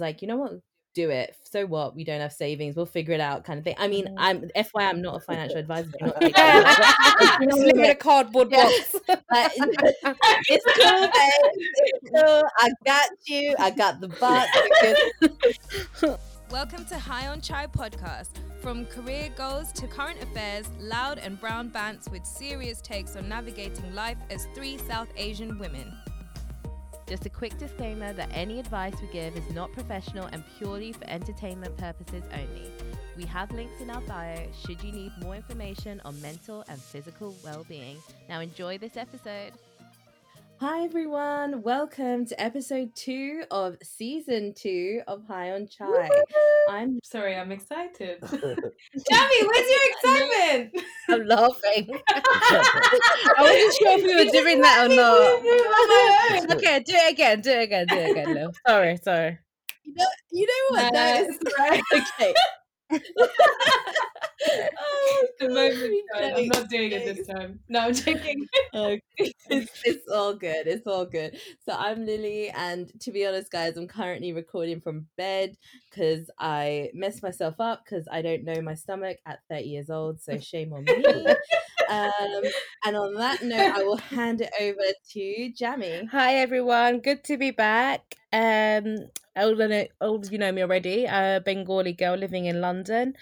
like, you know what? Do it. So what? We don't have savings. We'll figure it out, kind of thing. I mean, Mm. I'm FYI, I'm not a financial advisor. do not Yeah. You know Just what I live in a cardboard Yeah. box. But it's cool, babe. It's cool. I got you. I got the box. Welcome to High on Chai podcast. From career goals to current affairs, loud and brown bants with serious takes on navigating life as three South Asian women. Just a quick disclaimer that any advice we give is not professional and purely for entertainment purposes only. We have links in our bio should you need more information on mental and physical well being. Now, enjoy this episode. Hi everyone, welcome to episode two of season two of High on Chai. I'm Sorry, I'm excited. Jamie, where's your excitement? I'm laughing. I wasn't sure if we were doing that or not. Oh. Okay, do it again. Do it again. Do it again. Lil. Sorry, sorry. you know, you know what? No, No, no, right. Okay. Oh, the moment. I'm not doing it this time. No, I'm joking. Okay. It's, it's all good. It's all good. So I'm Lily, and to be honest, guys, I'm currently recording from bed because I messed myself up because I don't know my stomach at 30 years old. So shame on me. um, and on that note, I will hand it over to Jamie. Hi everyone, good to be back. Um, know, old, you know me already. A Bengali girl living in London,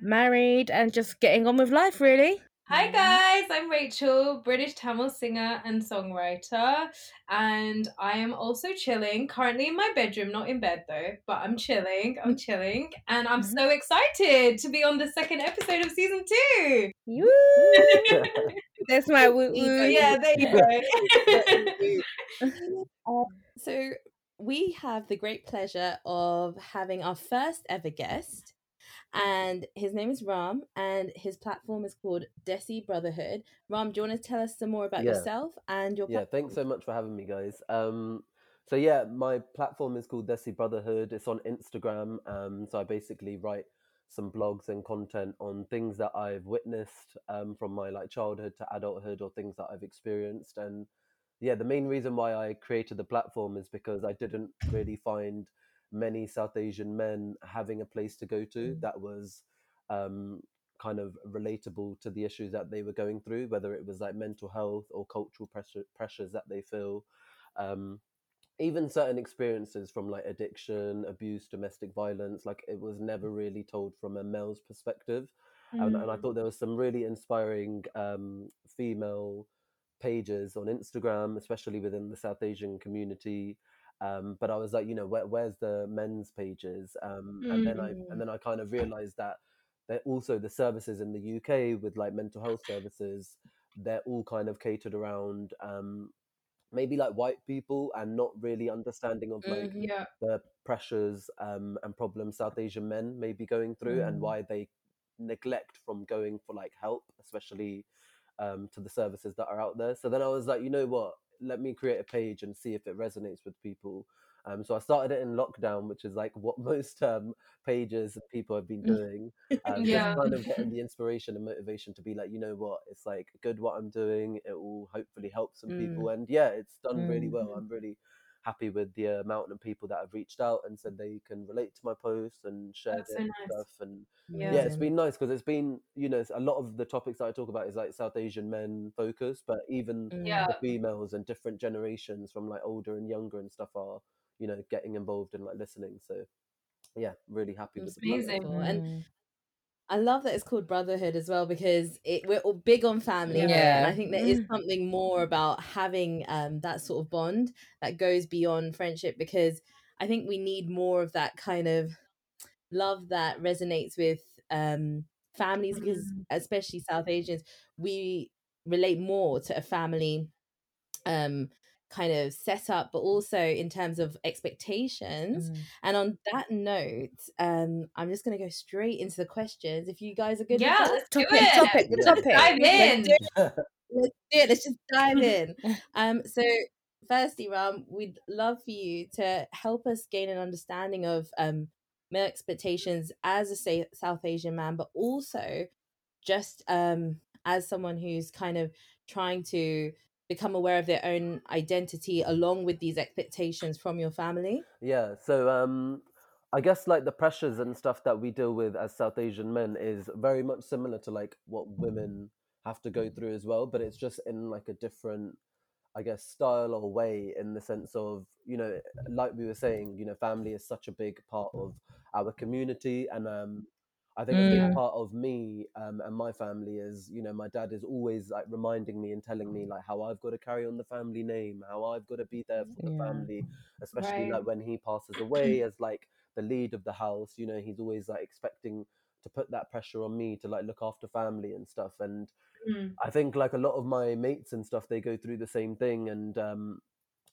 married, and just getting on with life. Really. Hi mm-hmm. guys, I'm Rachel, British Tamil singer and songwriter, and I am also chilling. Currently in my bedroom, not in bed though, but I'm chilling. I'm mm-hmm. chilling, and I'm mm-hmm. so excited to be on the second episode of season two. That's my woo woo. yeah, there you go. So we have the great pleasure of having our first ever guest, and his name is Ram, and his platform is called Desi Brotherhood. Ram, do you want to tell us some more about Yeah. yourself and your? yeah thanks so much for having me guys um so yeah my platform is called desi brotherhood it's on instagram um so i basically write some blogs and content on things that i've witnessed um from my like childhood to adulthood or things that i've experienced and yeah the main reason why i created the platform is because i didn't really find many south asian men having a place to go to Mm. that was um kind of relatable to the issues that they were going through, whether it was like mental health or cultural pressure, pressures that they feel, um, even certain experiences from like addiction, abuse, domestic violence. Like it was never really told from a male's perspective, and, and I Mm. thought there was some really inspiring um, female pages on Instagram, especially within the South Asian community. Um, but I was like, you know, where, where's the men's pages? Um, and then I Mm. and then I kind of realized that that also the services in the UK with like mental health services, they're all kind of catered around um, maybe like white people and not really understanding of like Mhm. yeah. the pressures um, and problems South Asian men may be going through and Mm. why they neglect from going for like help, especially um, to the services that are out there. So then I was like, you know what? Let me create a page and see if it resonates with people. Um, so I started it in lockdown, which is like what most um, pages and people have been doing. Um, Yeah. Just kind of getting the inspiration and motivation to be like, you know what? It's like good what I'm doing. It will hopefully help some people. And yeah, it's done really well. Mhm. I'm really happy with the amount of people that have reached out and said they can relate to my posts and shared That's so nice. stuff. And Yeah. yeah, it's been nice because it's been, you know, a lot of the topics that I talk about is like South Asian men focused, but even Mm. Yeah. the females and different generations from like older and younger and stuff are, you know, getting involved and like listening. So yeah, really happy with That's the platform. amazing. Wonderful. And. I love that it's called brotherhood as well because it, we're all big on family. here, Yeah. And I think there is Mm. something more about having um, that sort of bond that goes beyond friendship because I think we need more of that kind of love that resonates with um, families because, especially South Asians, we relate more to a family um, kind of setup, but also in terms of expectations. Mm. And on that note, um, I'm just going to go straight into the questions. If you guys are good Yeah, with let's do Topic, it. topic, the Yeah. topic. Dive in. let's do it. Let's just dive in. Um, so, firstly, Ram, we'd love for you to help us gain an understanding of um, male expectations as a South Asian man, but also just um, as someone who's kind of trying to become aware of their own identity along with these expectations from your family? Yeah, so um, I guess like the pressures and stuff that we deal with as South Asian men is very much similar to like what women have to go through as well, but it's just in like a different, I guess, style or way in the sense of, you know, like we were saying, you know, family is such a big part of our community. And um, I think a Mm. big part of me um, and my family is, you know, my dad is always like reminding me and telling me like how I've got to carry on the family name, how I've got to be there for the Yeah. family, especially Right. like when he passes away as like the lead of the house. You know, he's always like expecting to put that pressure on me to like look after family and stuff. And Mm. I think like a lot of my mates and stuff, they go through the same thing, and um,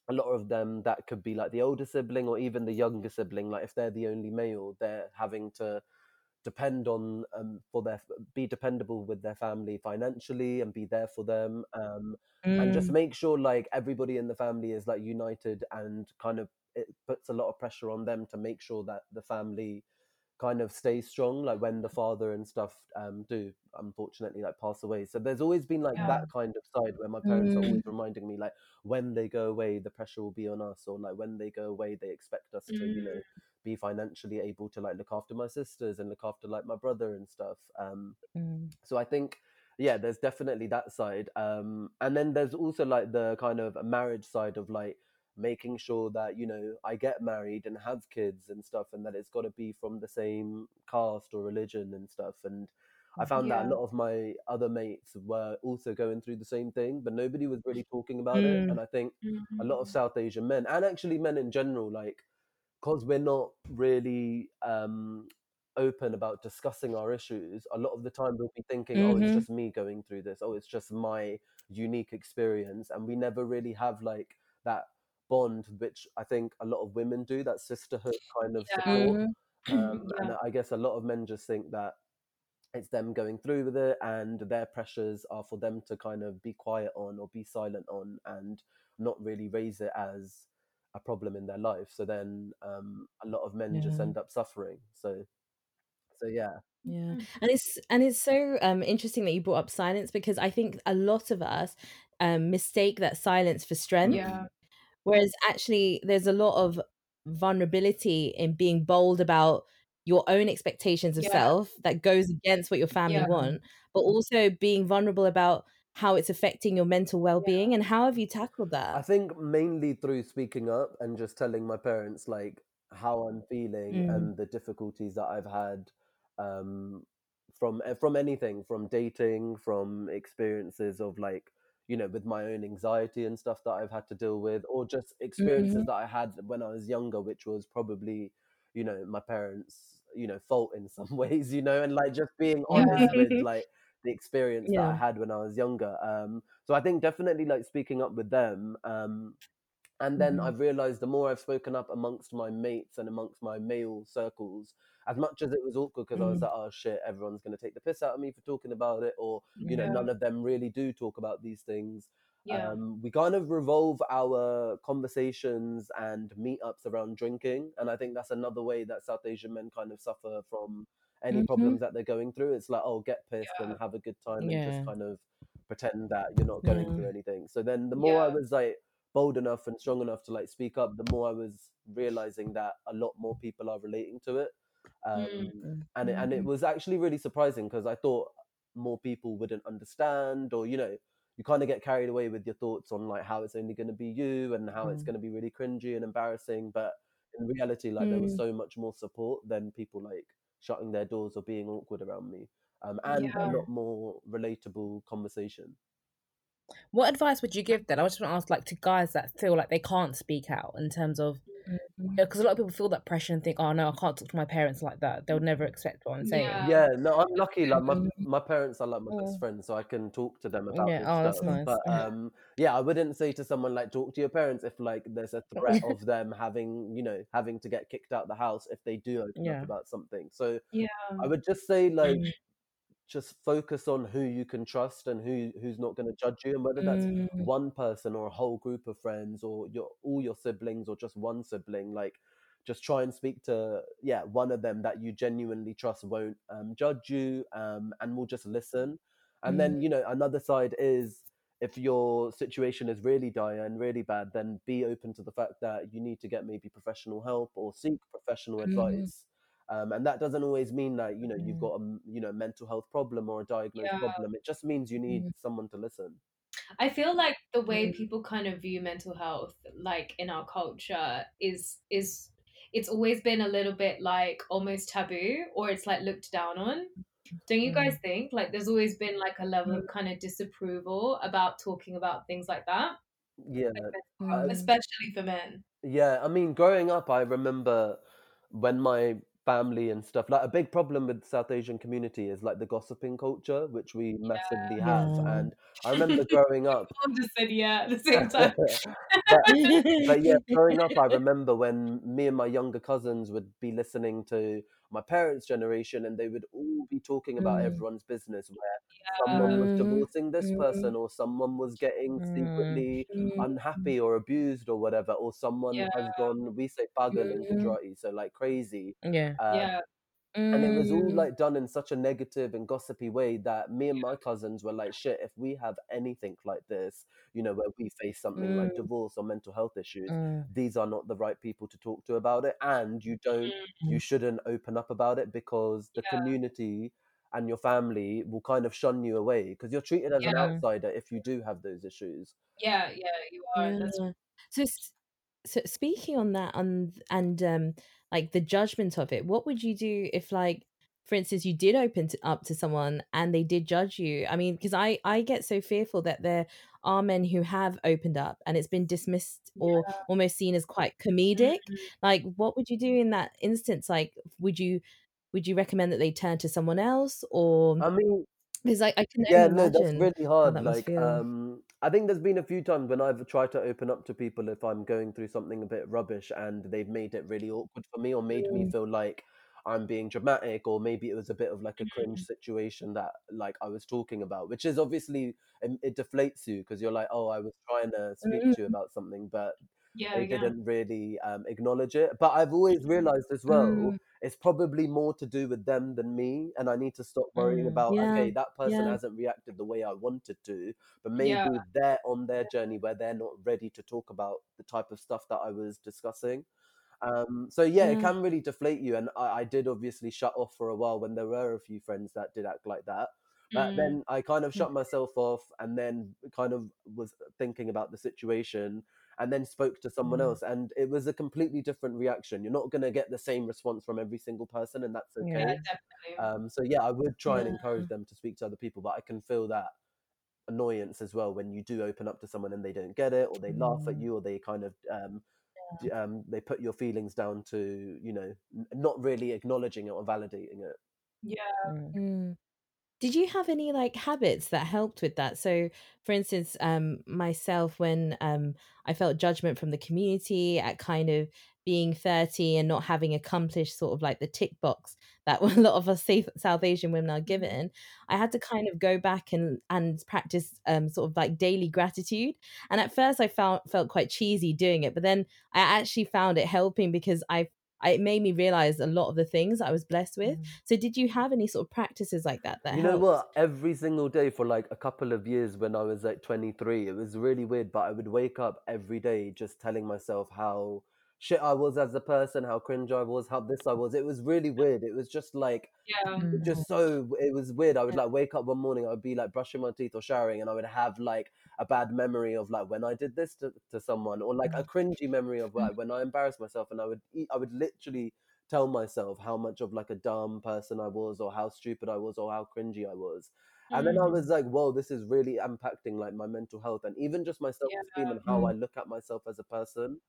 a lot of them that could be like the older sibling or even the younger sibling. Like if they're the only male, they're having to depend on um, for their be dependable with their family financially and be there for them um, and just Mm. make sure like everybody in the family is like united and kind of it puts a lot of pressure on them to make sure that the family kind of stays strong like when the father and stuff um do unfortunately like pass away so there's always been like Yeah. that kind of side where my parents are Mm. always reminding me like when they go away the pressure will be on us or like when they go away they expect us to you know Mm. Be financially able to like look after my sisters and look after like my brother and stuff um Mm. so i think yeah there's definitely that side um and then there's also like the kind of marriage side of like making sure that you know i get married and have kids and stuff and that it's got to be from the same caste or religion and stuff and i found that a lot of my other mates were also going through the same thing but nobody was really talking about it Mm. and i think a lot of Mm. south asian men and actually men in general like because we're not really um open about discussing our issues a lot of the time we'll be thinking oh it's Mhm. just me going through this oh it's just my unique experience and we never really have like that bond which i think a lot of women do that sisterhood kind of Yeah. support um, Yeah. and i guess a lot of men just think that it's them going through with it and their pressures are for them to kind of be quiet on or be silent on and not really raise it as a problem in their life so then um, a lot of men just end up suffering so so yeah Yeah. Mm. And it's and it's so um interesting that you brought up silence because I think a lot of us um mistake that silence for strength. Yeah. Whereas actually there's a lot of vulnerability in being bold about your own expectations of Yeah. self that goes against what your family Yeah. want, but also being vulnerable about how it's affecting your mental well-being and how have you tackled that? i think mainly through speaking up and just telling my parents like how i'm feeling Mm. and the difficulties that i've had um, from eh, from anything from dating from experiences of like you know with my own anxiety and stuff that i've had to deal with or just experiences Mhm. that i had when i was younger which was probably you know my parents you know fault in some ways you know and like just being honest with like the experience that i had when i was younger um so i think definitely like speaking up with them um and then Mhm. I've realized the more I've spoken up amongst my mates and amongst my male circles, as much as it was awkward because I was Mm. like, oh shit, everyone's going to take the piss out of me for talking about it, or, you know, none of them really do talk about these things. Yeah. Um, we kind of revolve our conversations and meetups around drinking. And I think that's another way that South Asian men kind of suffer from any Mhm. problems that they're going through. It's like, oh, get pissed Yeah. and have a good time and just kind of pretend that you're not going Yeah. through anything. So then the more I was like, bold enough and strong enough to like speak up, the more I was realizing that a lot more people are relating to it. Um, Mm. and it, and it Mhm. was actually really surprising because I thought more people wouldn't understand, or you know, you kind of get carried away with your thoughts on like how it's only going to be you and how it's Mm. going to be really cringy and embarrassing. But in reality, like there was Mm. so much more support than people like shutting their doors or being awkward around me, um, and a lot more relatable conversation. What advice would you give then? I was just want to ask, like, to guys that feel like they can't speak out in terms of, because a lot of people feel that pressure and think, oh no, I can't talk to my parents like that. They'll never accept what I'm saying. Yeah. Yeah, no, I'm lucky. Like my Mhm. my parents are like my best friends, so I can talk to them about Yeah. this Oh, that's stuff. nice. But um, yeah, I wouldn't say to someone like talk to your parents if like there's a threat of them having you know having to get kicked out the house if they do open Yeah. up about something. So Yeah. I would just say like Mm. Just focus on who you can trust and who who's not going to judge you and whether that's Mm. one person or a whole group of friends or your all your siblings or just one sibling like just try and speak to yeah one of them that you genuinely trust won't um, judge you um, and will just listen and Mm. then you know another side is if your situation is really dire and really bad, then be open to the fact that you need to get maybe professional help or seek professional Mm. advice. Um, and that doesn't always mean that you know you've Mm. got a you know mental health problem or a diagnosed Yeah. problem. It just means you need Mm. someone to listen. I feel like the way Mm. people kind of view mental health, like in our culture, is is it's always been a little bit like almost taboo or it's like looked down on. Don't you guys think? Like there's always been like a level of kind of disapproval about talking about things like that, Yeah, Mm. especially for men. Yeah, I mean, growing up, I remember when my family and stuff, like a big problem with South Asian community is like the gossiping culture, which we massively have. Yeah. And I remember growing up, Everyone just said yeah at the same time. but, but yeah, growing up, I remember when me and my younger cousins would be listening to my parents' generation and they would all be talking about Mm. everyone's business where someone was divorcing this Mm. person or someone was getting Mm. secretly Mm. unhappy or abused or whatever, or someone has gone, we say pagal in. Gujarati, so like crazy. Yeah. Uh, yeah. And it was all Mm. like done in such a negative and gossipy way that me and my cousins were like, shit, if we have anything like this, you know, where we face something like Mm. divorce or mental health issues, Mm. these are not the right people to talk to about it. And you don't, you shouldn't open up about it because the Yeah. community and your family will kind of shun you away because you're treated as an outsider if you do have those issues. Yeah, yeah, you are. That's Yeah. So, so speaking on that, and, and um, like the judgment of it, what would you do if, like, for instance, you did open to, up to someone and they did judge you? I mean, because I I get so fearful that there are men who have opened up and it's been dismissed or almost seen as quite comedic. Mhm. Like, what would you do in that instance? Like, would you would you recommend that they turn to someone else or? I mean, Because I, I can yeah no that's really hard that like um i think there's been a few times when i've tried to open up to people if i'm going through something a bit rubbish and they've made it really awkward for me or made me Mm. feel like i'm being dramatic or maybe it was a bit of like a Mm-hmm. cringe situation that like i was talking about which is obviously um, it deflates you because you're like oh i was trying to speak Mm. to you about something but Yeah, they yeah. didn't really um, acknowledge it but i've always realized as well Mm. it's probably more to do with them than me and i need to stop worrying Mm. about Yeah, okay that person yeah. hasn't reacted the way i wanted to but maybe they're on their journey where they're not ready to talk about the type of stuff that i was discussing um, so yeah, it can really deflate you and I, I did obviously shut off for a while when there were a few friends that did act like that but Mm. then I kind of shut myself off and then kind of was thinking about the situation and then spoke to someone Mm. else and it was a completely different reaction. You're not going to get the same response from every single person and that's okay. Yeah, definitely. Um, so yeah, I would try and encourage them to speak to other people, but I can feel that annoyance as well when you do open up to someone and they don't get it or they laugh at Mm. you or they kind of um, d- um, they put your feelings down to you know n- not really acknowledging it or validating it. yeah. Mm. Did you have any like habits that helped with that? So, for instance, um, myself, when um, I felt judgment from the community at kind of being 30 and not having accomplished sort of like the tick box that a lot of us South Asian women are given, I had to kind of go back and and practice um, sort of like daily gratitude. And at first, I felt felt quite cheesy doing it, but then I actually found it helping because I I, it made me realize a lot of the things I was blessed with. Mm. So, did you have any sort of practices like that that you know what? Every single day for like a couple of years when I was like 23, it was really weird, but I would wake up every day just telling myself how shit I was as a person, how cringe I was, how this I was. It was really weird. It was just like Yeah. Mm. just so it was weird. I would like wake up one morning, I would be like brushing my teeth or showering, and I would have like a bad memory of like when I did this to, to someone, or like a cringy memory of like when I embarrassed myself, and I would eat, I would literally tell myself how much of like a dumb person I was, or how stupid I was, or how cringy I was. And then I Mm. was like, whoa, this is really impacting like my mental health and even just my self esteem and how I look at myself as a person.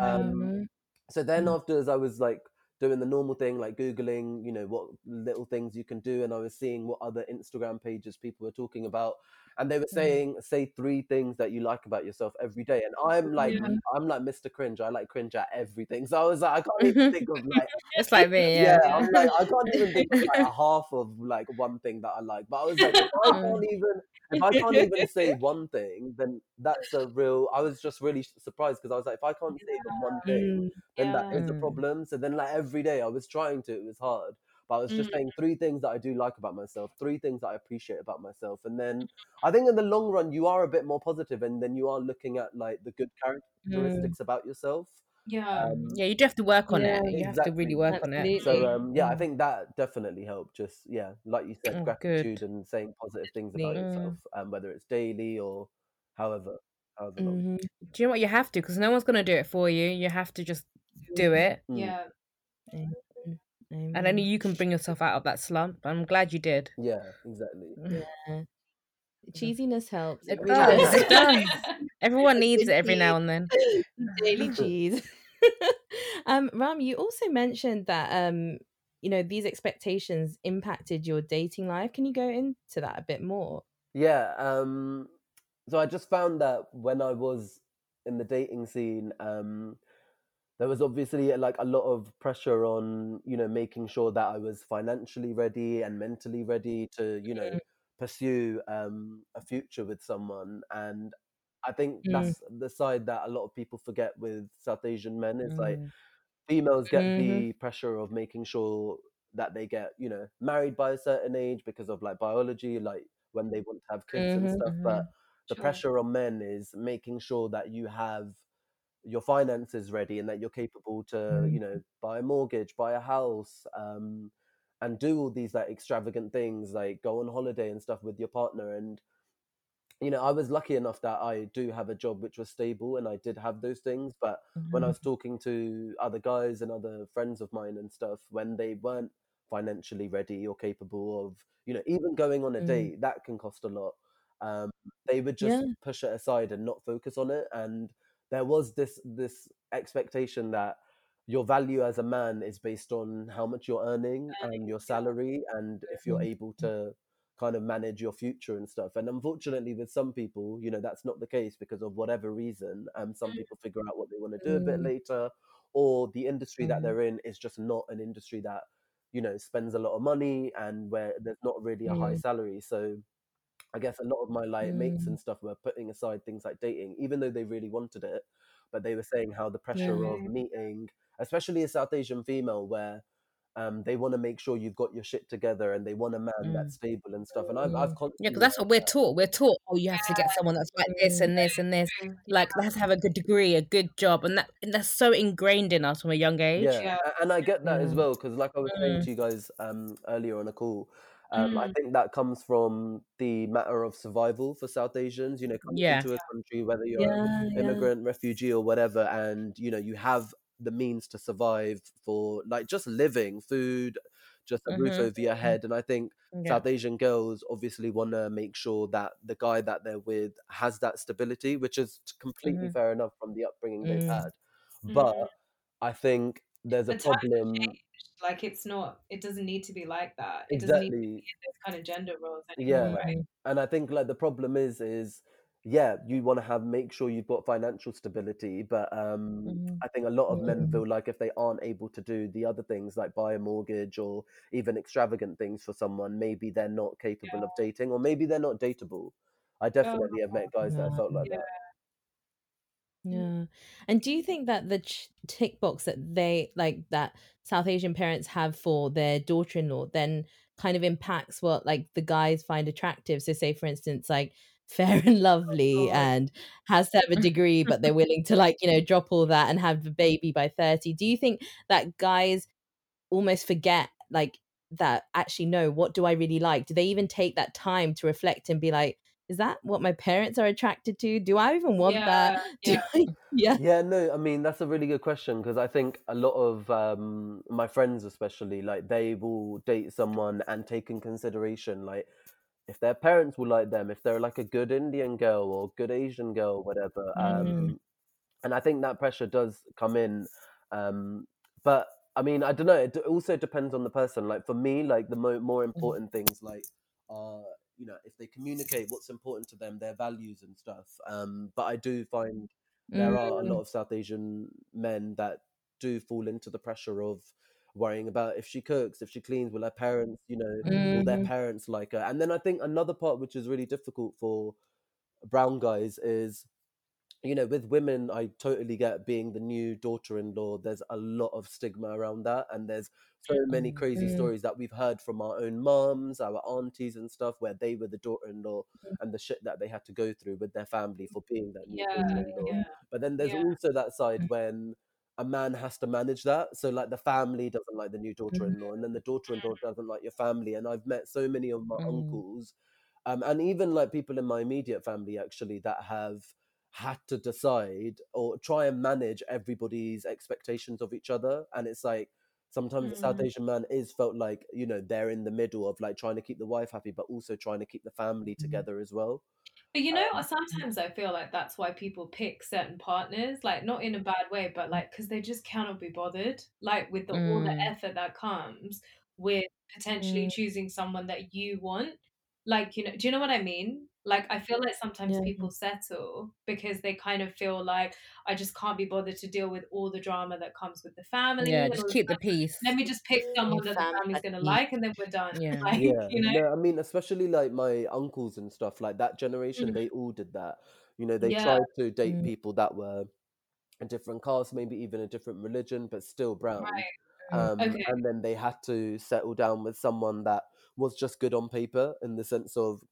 Um, Mhm. so then Mm. afterwards, I was like doing the normal thing, like googling, you know, what little things you can do, and I was seeing what other Instagram pages people were talking about, and they were saying, say three things that you like about yourself every day, and I'm like, Yeah. I'm like Mr. Cringe. I like cringe at everything. So I was like, I can't even think of like It's like me, yeah, yeah. I'm like, I can't even think of like a half of like one thing that I like. But I was like, if I can't even, if I can't even say one thing, then that's a real. I was just really surprised because I was like, if I can't say even one thing, Mm. then that is a Mm. problem. So then, like every day, I was trying to. It was hard, But I was just Mm. saying three things that I do like about myself, three things that I appreciate about myself, and then I think in the long run you are a bit more positive, and then you are looking at like the good Mm. characteristics about yourself. Yeah. Um, Yeah, you do have to work on Yeah, it. You have to really work on it. So um, yeah, I Mm. think that definitely helped. Just yeah, like you said, Oh, gratitude good. and saying positive things about Definitely. Mm. yourself, um, whether it's daily or however however long. Mhm. Do you know what you have to? Because no one's gonna do it for you. You have to just do it, Mm. Yeah. Amen. and only Amen. you can bring yourself out of that slump. I'm glad you did. Yeah, exactly. Yeah. Cheesiness helps. It really does. It does. does. Everyone needs it every now and then. Daily cheese. um, Ram, you also mentioned that um, you know, these expectations impacted your dating life. Can you go into that a bit more? Yeah. Um, so I just found that when I was in the dating scene, um, there was obviously uh, like a lot of pressure on you know making sure that I was financially ready and mentally ready to you know Mm. pursue um, a future with someone, and I think Mm. that's the side that a lot of people forget with South Asian men is like Mm. females get the pressure of making sure that they get you know married by a certain age because of like biology like when they want to have kids and Mhm. stuff but the Sure. pressure on men is making sure that you have your finances ready and that you're capable to you Mm. know buy a mortgage buy a house um and do all these like extravagant things like go on holiday and stuff with your partner and you know i was lucky enough that i do have a job which was stable and i did have those things but when i Mhm. was talking to other guys and other friends of mine and stuff when they weren't financially ready or capable of you know even going on a Mm. date that can cost a lot um they would Yeah. just push it aside and not focus on it and there was this this expectation that your value as a man is based on how much you're earning and your salary and if you're Mhm. able to kind of manage your future and stuff. And unfortunately with some people you know that's not the case because of whatever reason um some people figure out what they want to do a bit Mm. later or the industry that they're in is just not an industry that you know spends a lot of money and where there's not really a high salary. So I guess a lot of my like mates Mm. and stuff were putting aside things like dating, even though they really wanted it. But they were saying how the pressure Yeah. of meeting, especially a South Asian female, where um, they want to make sure you've got your shit together and they want a man Mm. that's stable and stuff. And I've I've Mm. Yeah, because that's what we're that. taught. We're taught, oh, you have to get someone that's like this Mm. and this and this. Mm. Like, they have to have a good degree, a good job, and that and that's so ingrained in us from a young age. Yeah, Yeah. and I get that as well because, like I was saying Mm. to you guys um, earlier on a call, um, I Mm. think that comes from the matter of survival for South Asians. You know, coming Yeah. into a country, whether you're an Yeah. Yeah. immigrant, refugee, or whatever, and you know you have the means to survive for like just living, food, just a roof Mhm. over your head. And I think Yeah. South Asian girls obviously want to make sure that the guy that they're with has that stability, which is completely Mhm. fair enough from the upbringing they've Mm. had. But Mm. I think there's The a problem. Like it's not. It doesn't need to be like that. It doesn't need to be Exactly. in those kind of gender roles anymore, Yeah, right? And I think like the problem is is yeah, you want to have make sure you've got financial stability, but um, Mhm. I think a lot of men Mm. feel like if they aren't able to do the other things like buy a mortgage or even extravagant things for someone, maybe they're not capable of dating, or maybe they're not dateable. I Oh, definitely have met guys that have felt like yeah. that. Yeah. Mm. And do you think that the ch- tick box that they like that South Asian parents have for their daughter-in-law then kind of impacts what like the guys find attractive? So say for instance like fair and oh, lovely God. and has to have a degree but they're willing to like, you know, drop all that and have a baby by 30. Do you think that guys almost forget like that actually no, what do I really like? Do they even take that time to reflect and be like is that what my parents are attracted to? Do I even want that? Yeah. Do Yeah. I, yeah. Yeah, no, I mean that's a really good question because I think a lot of um, my friends, especially, like they will date someone and take in consideration like if their parents will like them, if they're like a good Indian girl or good Asian girl, whatever. Mm. Um, and I think that pressure does come in. Um, but I mean, I don't know. It also depends on the person. Like for me, like the mo- more important things, like are you know, if they communicate what's important to them, their values and stuff. Um, but I do find there are a Mm. lot of South Asian men that do fall into the pressure of worrying about if she cooks, if she cleans, will her parents, you know, will their Mhm. parents like her? And then I think another part which is really difficult for brown guys is you know, with women, I totally get being the new daughter-in-law. There's a lot of stigma around that, and there's so many Mm, crazy Mm. stories that we've heard from our own moms, our aunties, and stuff, where they were the daughter-in-law Mm. and the shit that they had to go through with their family for being that new Yeah, daughter-in-law. yeah, But then there's yeah. also that side Mm. when a man has to manage that. So like the family doesn't like the new Mm. daughter-in-law, and then the daughter-in-law doesn't like your family. And I've met so many of my Mm. uncles, um, and even like people in my immediate family actually that have had to decide or try and manage everybody's expectations of each other. And it's like sometimes the South Mm. Asian man is felt like you know they're in the middle of like trying to keep the wife happy, but also trying to keep the family Mm. together as well. But you know, Um, sometimes I feel like that's why people pick certain partners, like not in a bad way, but like because they just cannot be bothered, like with the, all the Mm. effort that comes with potentially Mm. choosing someone that you want. Like, you know, do you know what I mean? Like, I feel like sometimes Yeah. people settle because they kind of feel like I just can't be bothered to deal with all the drama that comes with the family Yeah, just keep the peace. Let me just pick someone that the fam family's gonna peace. like, and then we're done. Yeah. Like, Yeah, you know. no, I mean, especially like my uncles and stuff, like that generation, Mm. they all did that. You know, they Yeah. tried to date Mm. people that were a different caste, maybe even a different religion, but still brown. Right. Mm. Um, Okay. and then they had to settle down with someone that was just good on paper in the sense of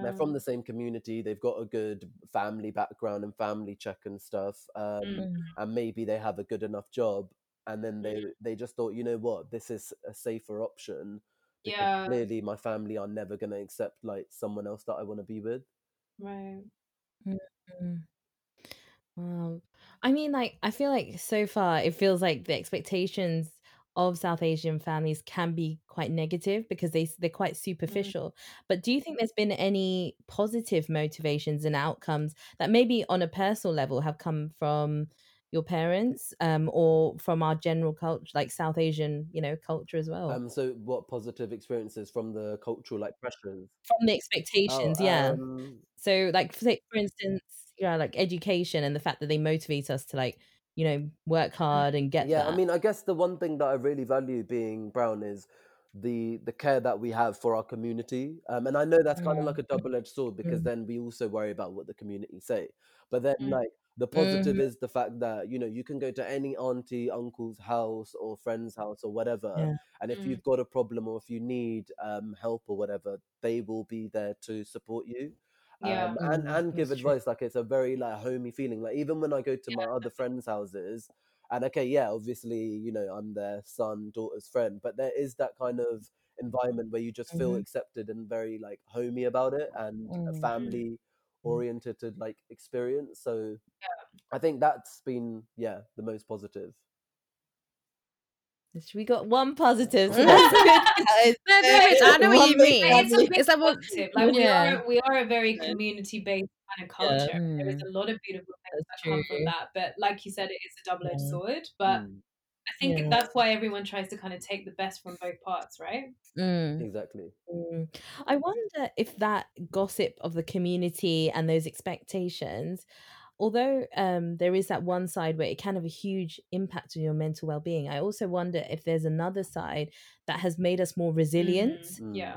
they're from the same community, they've got a good family background and family check and stuff, um, Mm. And maybe they have a good enough job. And then Mm. they they just thought, you know what, this is a safer option Yeah. clearly my family are never going to accept like someone else that I want to be with. Right. Mm. Wow. I mean, like, I feel like so far it feels like the expectations of South Asian families can be quite negative because they they're quite superficial. But do you think there's been any positive motivations and outcomes that maybe on a personal level have come from your parents um or from our general culture like South Asian, you know, culture as well? Um, so what positive experiences from the cultural like pressures? from the Oh, expectations, yeah. um, So, like, for, for instance, yeah, like education and the fact that they motivate us to, like, you know, work hard and get yeah, I mean, I guess the one thing that I really value being brown is the the care that we have for our community. Um, and I know that's kind of Mm. like a double edged sword because Mm. then we also worry about what the community say. But then, Mm. like, the positive Mhm. is the fact that you know you can go to any auntie, uncle's house or friend's house or whatever, Yeah. and if Mm. you've got a problem or if you need um, help or whatever, they will be there to support you. Yeah. Um, and Mm, and give that's true. advice like it's a very like homey feeling like even when i go to my other friends houses and okay yeah obviously you know i'm their son daughter's friend but there is that kind of environment where you just feel Mhm. accepted and very like homey about it and a Mm. family oriented like experience so Yeah. i think that's been yeah the most positive We got one positive, so that's good, guys. No, no, I know what you mean. It's a positive. It's a what- positive. Like we are, we are a very community based kind of Yeah. culture. There is Mm. a lot of beautiful things That's that come from that. But like you said, it is a double edged Yeah. sword. But Mm, I think Yeah. that's why everyone tries to kind of take the best from both parts, right? Mm. exactly Mm. I wonder if that gossip of the community and those expectations, although um, there is that one side where it can have a huge impact on your mental well being, I also wonder if there's another side that has made us more resilient. Mhm. Mm. Yeah.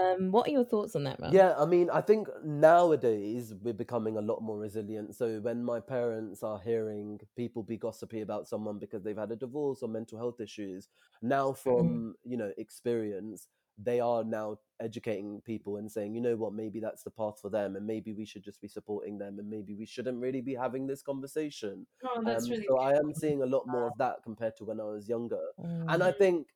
Um, what are your thoughts on that, Ram? Yeah, I mean, I think nowadays we're becoming a lot more resilient. So when my parents are hearing people be gossipy about someone because they've had a divorce or mental health issues, now from, you know, experience, they are now educating people and saying, you know what, maybe that's the path for them and maybe we should just be supporting them and maybe we shouldn't really be having this conversation. Oh, that's Um, really so I am seeing a lot more of that compared to when I was younger and I Mhm. think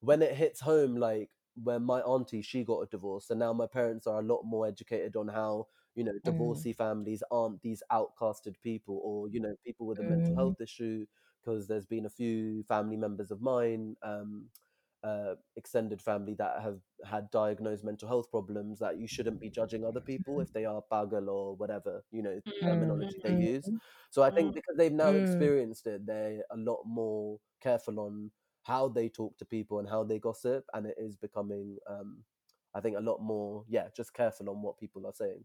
when it hits home, like when my auntie she got a divorce, and now my parents are a lot more educated on how you know divorcee families aren't these outcasted people or you know people with a mental Mm. health issue because there's been a few family members of mine um uh, extended family that have had diagnosed mental health problems that you shouldn't be judging other people if they are pagal or whatever you know terminology they Mm. use so i think Mm. because they've now Mm. experienced it they're a lot more careful on how they talk to people and how they gossip and it is becoming um i think a lot more yeah just careful on what people are saying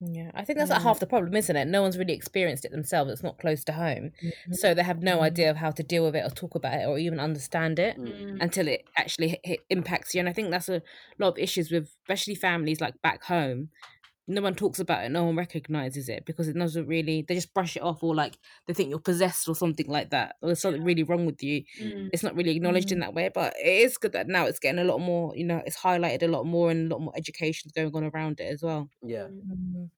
Yeah, I think that's like half the problem, isn't it? No one's really experienced it themselves. It's not close to home, Mhm. so they have no Mhm. idea of how to deal with it or talk about it or even understand it Mm. Mm. until it actually hit, impacts you. And I think that's a lot of issues with, especially families like back home, no one talks about it, no one recognizes it because it doesn't really. They just brush it off, or like they think you're possessed or something like that, or there's something really wrong with you. Mm. It's not really acknowledged in Mm. that way, but it is good that now it's getting a lot more. You know, it's highlighted a lot more, and a lot more education is going on around it as well. Yeah. Mm.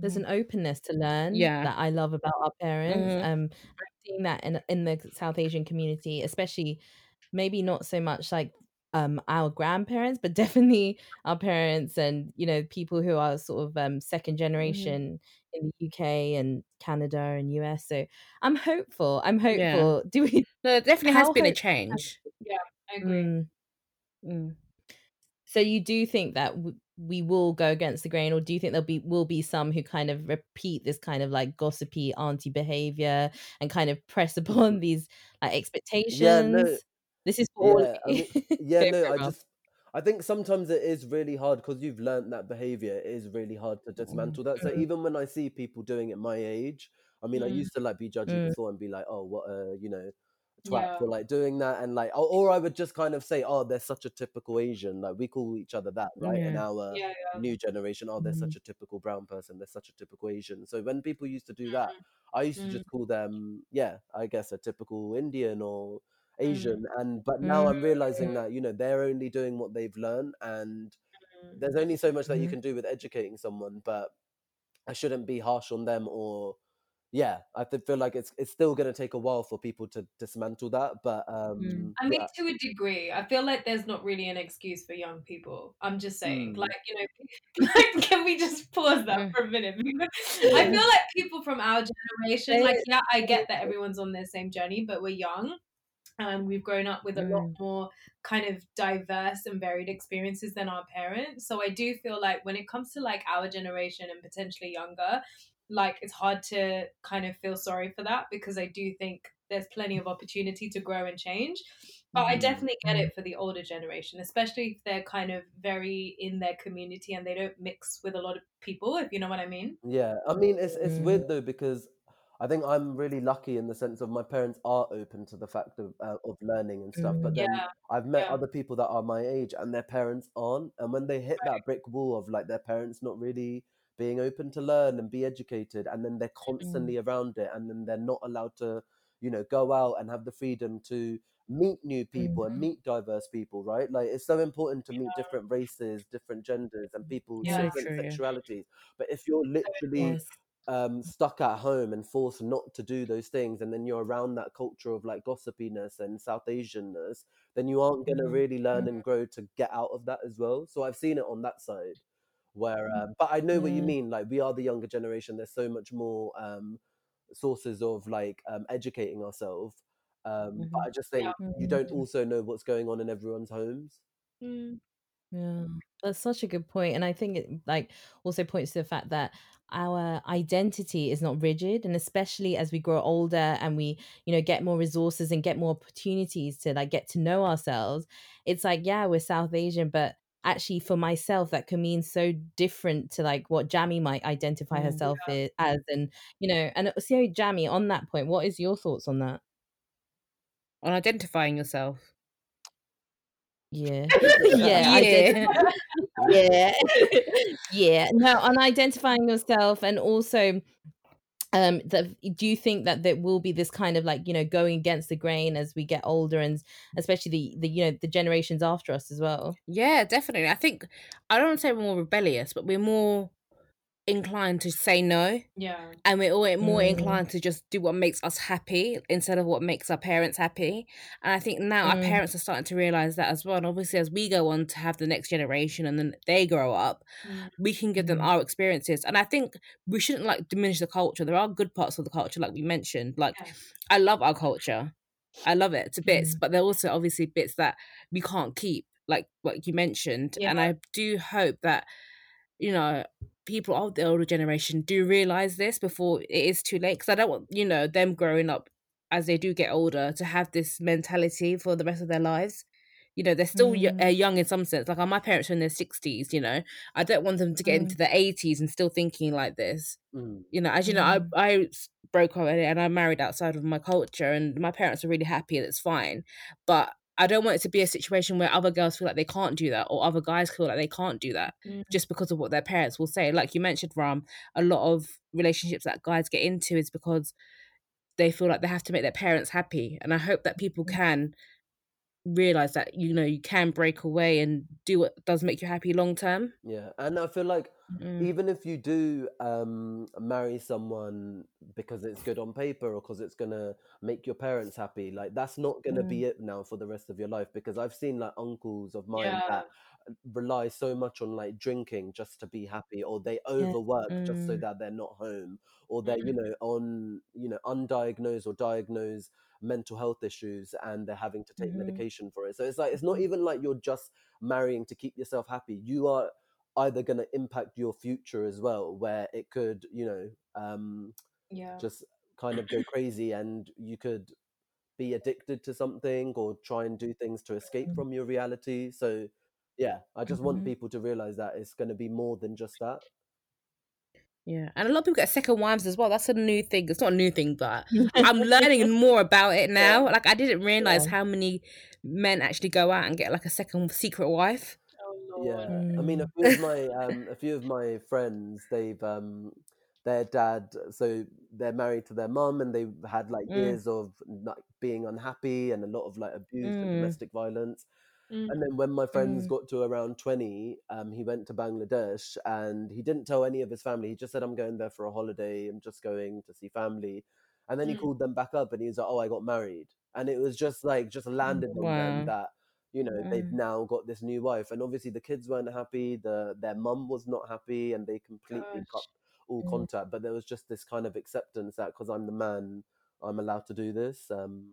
There's Mhm. an openness to learn Yeah. that I love about our parents. Mhm. Um, I'm seeing that in in the South Asian community, especially maybe not so much like um our grandparents, but definitely our parents and you know people who are sort of um second Mm-hmm. generation in the UK and Canada and US. So I'm hopeful. I'm Yeah. hopeful. Do we? No, there definitely has been a change. I agree. Mm. Mm. So you do think that w- we will go against the grain, or do you think there'll be will be some who kind of repeat this kind of like gossipy auntie behavior and kind of press upon these like expectations? Yeah, no, This is for all. yeah, I mean, yeah, no, I just, I think sometimes it is really hard because you've learnt that behavior. It is really hard to dismantle that. So Mm. even when I see people doing it my age, I mean, I Mm. used to like be judgy Mm. before and be like, oh, what a, you know, twat Yeah. for like doing that, and like, or, or I would just kind of say, oh, they're such a typical Asian. Like we call each other that, right? In our Yeah, yeah. new generation, oh, they're Mm. such a typical brown person. They're such a typical Asian. So when people used to do that. I used to Mm. just call them, yeah, I guess a typical Indian or Mm. Asian. And but now I'm realizing Mm. that you know they're only doing what they've learned, and Mm. there's only so much that you can do with educating someone. But I shouldn't be harsh on them or. Yeah, I feel like it's it's still gonna take a while for people to dismantle that, but um, I mean, yeah, to a degree, I feel like there's not really an excuse for young people. I'm just saying, Mm. like, you know, like, can we just pause that Mm. for a minute? Because I feel like people from our generation, like, yeah, I get that everyone's on their same journey, but we're young and we've grown up with a lot Mm. more kind of diverse and varied experiences than our parents. So I do feel like when it comes to like our generation and potentially younger, like it's hard to kind of feel sorry for that because I do think there's plenty of opportunity to grow and change. But I Mm. definitely get it for the older generation, especially if they're kind of very in their community and they don't mix with a lot of people, if you know what I mean. Yeah, I mean it's it's Mm. weird though because I think I'm really lucky in the sense of my parents are open to the fact of uh, of learning and stuff. But Mm. then Yeah, I've met yeah. other people that are my age and their parents aren't, and when they hit that brick wall of like their parents not really being open to learn and be educated, and then they're constantly around it, and then they're not allowed to, you know, go out and have the freedom to meet new people and Mhm. meet diverse people, right? Like it's so important to meet different races, different genders, and people Yeah. Different true, yeah. sexualities. But if you're literally. Um, stuck at home and forced not to do those things, and then you're around that culture of like gossipiness and South Asianness, then you aren't going to Mhm. really learn and grow to get out of that as well. So I've seen it on that side. Where, um, but I know what you mean. Like we are the younger generation. There's so much more um, sources of like um, educating ourselves. Um, But I just think you don't also know what's going on in everyone's homes. Mm. Yeah, that's such a good point, and I think it like also points to the fact that our identity is not rigid, and especially as we grow older and we, you know, get more resources and get more opportunities to like get to know ourselves. It's like, yeah, we're South Asian, but actually for myself that can mean so different to like what Jamie might identify Mm. herself i- as, and you know, and so Jamie, on that point, what is your thoughts on that? On identifying yourself. Yeah, yeah, ident- Yeah. yeah yeah no on identifying yourself and also um that do you think that there will be this kind of like you know going against the grain as we get older and especially the the you know the generations after us as well Yeah, definitely. I think I don't want to say we're more rebellious, but we're more inclined to say no, Yeah. and we're all more Mm. inclined to just do what makes us happy instead of what makes our parents happy. And I think now our Mm. parents are starting to realize that as well. And obviously, as we go on to have the next generation and then they grow up, Mm. we can give them Mm. our experiences. And I think we shouldn't like diminish the culture. There are good parts of the culture, like we mentioned. Like Yeah. I love our culture. I love it to bits, Mm. but there are also obviously bits that we can't keep, like what you mentioned. And I do hope that, you know, people of the older generation do realize this before it is too late. Because I don't want, you know, them growing up as they do get older to have this mentality for the rest of their lives. You know, they're still y- Mm. uh, young in some sense. Like my parents are in their 60s, you know. I don't want them to get Mm. into the 80s and still thinking like this Mm. you know, as you know, I Mm. I broke up and I married outside of my culture, and my parents are really happy and it's fine. But I don't want it to be a situation where other girls feel like they can't do that or other guys feel like they can't do that Mm. just because of what their parents will say. Like you mentioned, Ram, a lot of relationships that guys get into is because they feel like they have to make their parents happy. And I hope that people Mm. can realize that you know you can break away and do what does make you happy long term. Yeah, and I feel like Mm. even if you do um, marry someone because it's good on paper or because it's gonna make your parents happy, like that's not gonna Mm. be it now for the rest of your life. Because I've seen like uncles of mine Yeah. that rely so much on like drinking just to be happy, or they overwork just so Mm. that they're not home, or they're you Mm. know on you know undiagnosed or diagnosed mental health issues and they're having to take Mhm. medication for it. So it's like it's not even like you're just marrying to keep yourself happy. You are either going to impact your future as well where it could you know um Yeah. just kind of go crazy and you could be addicted to something or try and do things to escape Mm. from your reality so yeah i just want Mhm. people to realize that it's going to be more than just that Yeah, and a lot of people get second wives as well. That's a new thing. It's not a new thing, but I'm learning more about it now. Like I didn't realize Yeah. how many men actually go out and get like a second secret wife. Yeah lord. i mean a Mm. few of my um a few of my friends they've um their dad so they're married to their mum and they've had like Mm. years of like being unhappy and a lot of like abuse and Mm. domestic violence Mm. And then when my friends Mm. got to around 20, um, he went to Bangladesh and he didn't tell any of his family. He just said, I'm going there for a holiday. I'm just going to see family. And then he Mm. called them back up and he was like, Oh, I got married. And it was just like, just landed on them that, you know, they've Mm. now got this new wife. And obviously the kids weren't happy. The Their mum was not happy and they completely cut all Mm. contact. But there was just this kind of acceptance that because I'm the man, I'm allowed to do this. Um,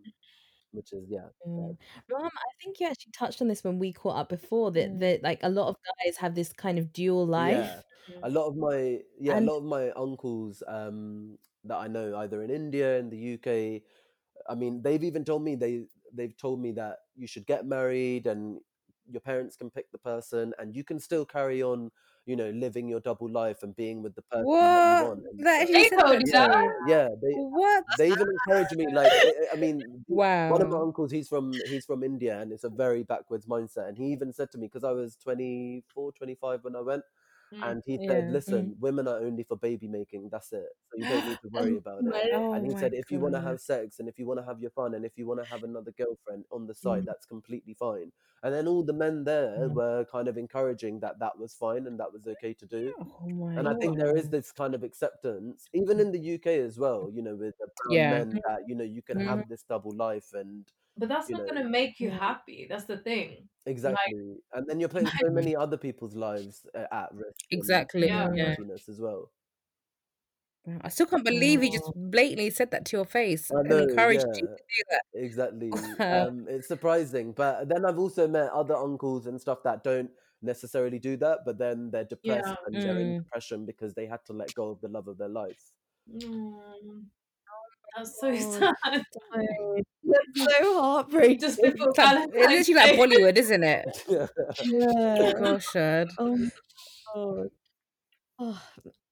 which is, yeah. Mm. Ram, I think you actually touched on this when we caught up before that Mm. that like a lot of guys have this kind of dual Yeah, life. a lot of my yeah, a lot of my uncles um that I know either in India in the UK, I mean, they've even told me they they've told me that you should get married and your parents can pick the person and you can still carry on, you know, living your double life and being with the person that you want. That They told that you to that? yeah, they What? they even encourage me like I mean wow one of my uncles he's from he's from India and it's a very backwards mindset and he even said to me because I was 24 25 when I went. And he Yeah. said listen women are only for baby making that's it so you don't need to worry oh about it Oh and he said if you want to have sex and if you want to have your fun and if you want to have another girlfriend on the side Mm. that's completely fine and then all the men there Mm. were kind of encouraging that that was fine and that was okay to do Oh and I think there is this kind of acceptance, even in the UK as well, you know, with the Yeah. men that, you know, you can Mm. have this double life and, But that's you not gonna make you Mm. happy. That's the thing. Like, exactly. And then you're putting so many other people's lives uh, at risk Exactly. yeah. Yeah. happiness as well. I still can't believe he just blatantly said that to your face I and know, encouraged you to do that. exactly. Um, it's surprising, but then I've also met other uncles and stuff that don't necessarily do that, but then they're depressed Yeah. and they're in Mm. depression because they had to let go of the love of their life. Mm. That's so God, sad. so that's so heartbreaking. Just It's before like, it's literally like Bollywood, isn't it? Yeah. Gosh, Shad. Oh my god. Oh,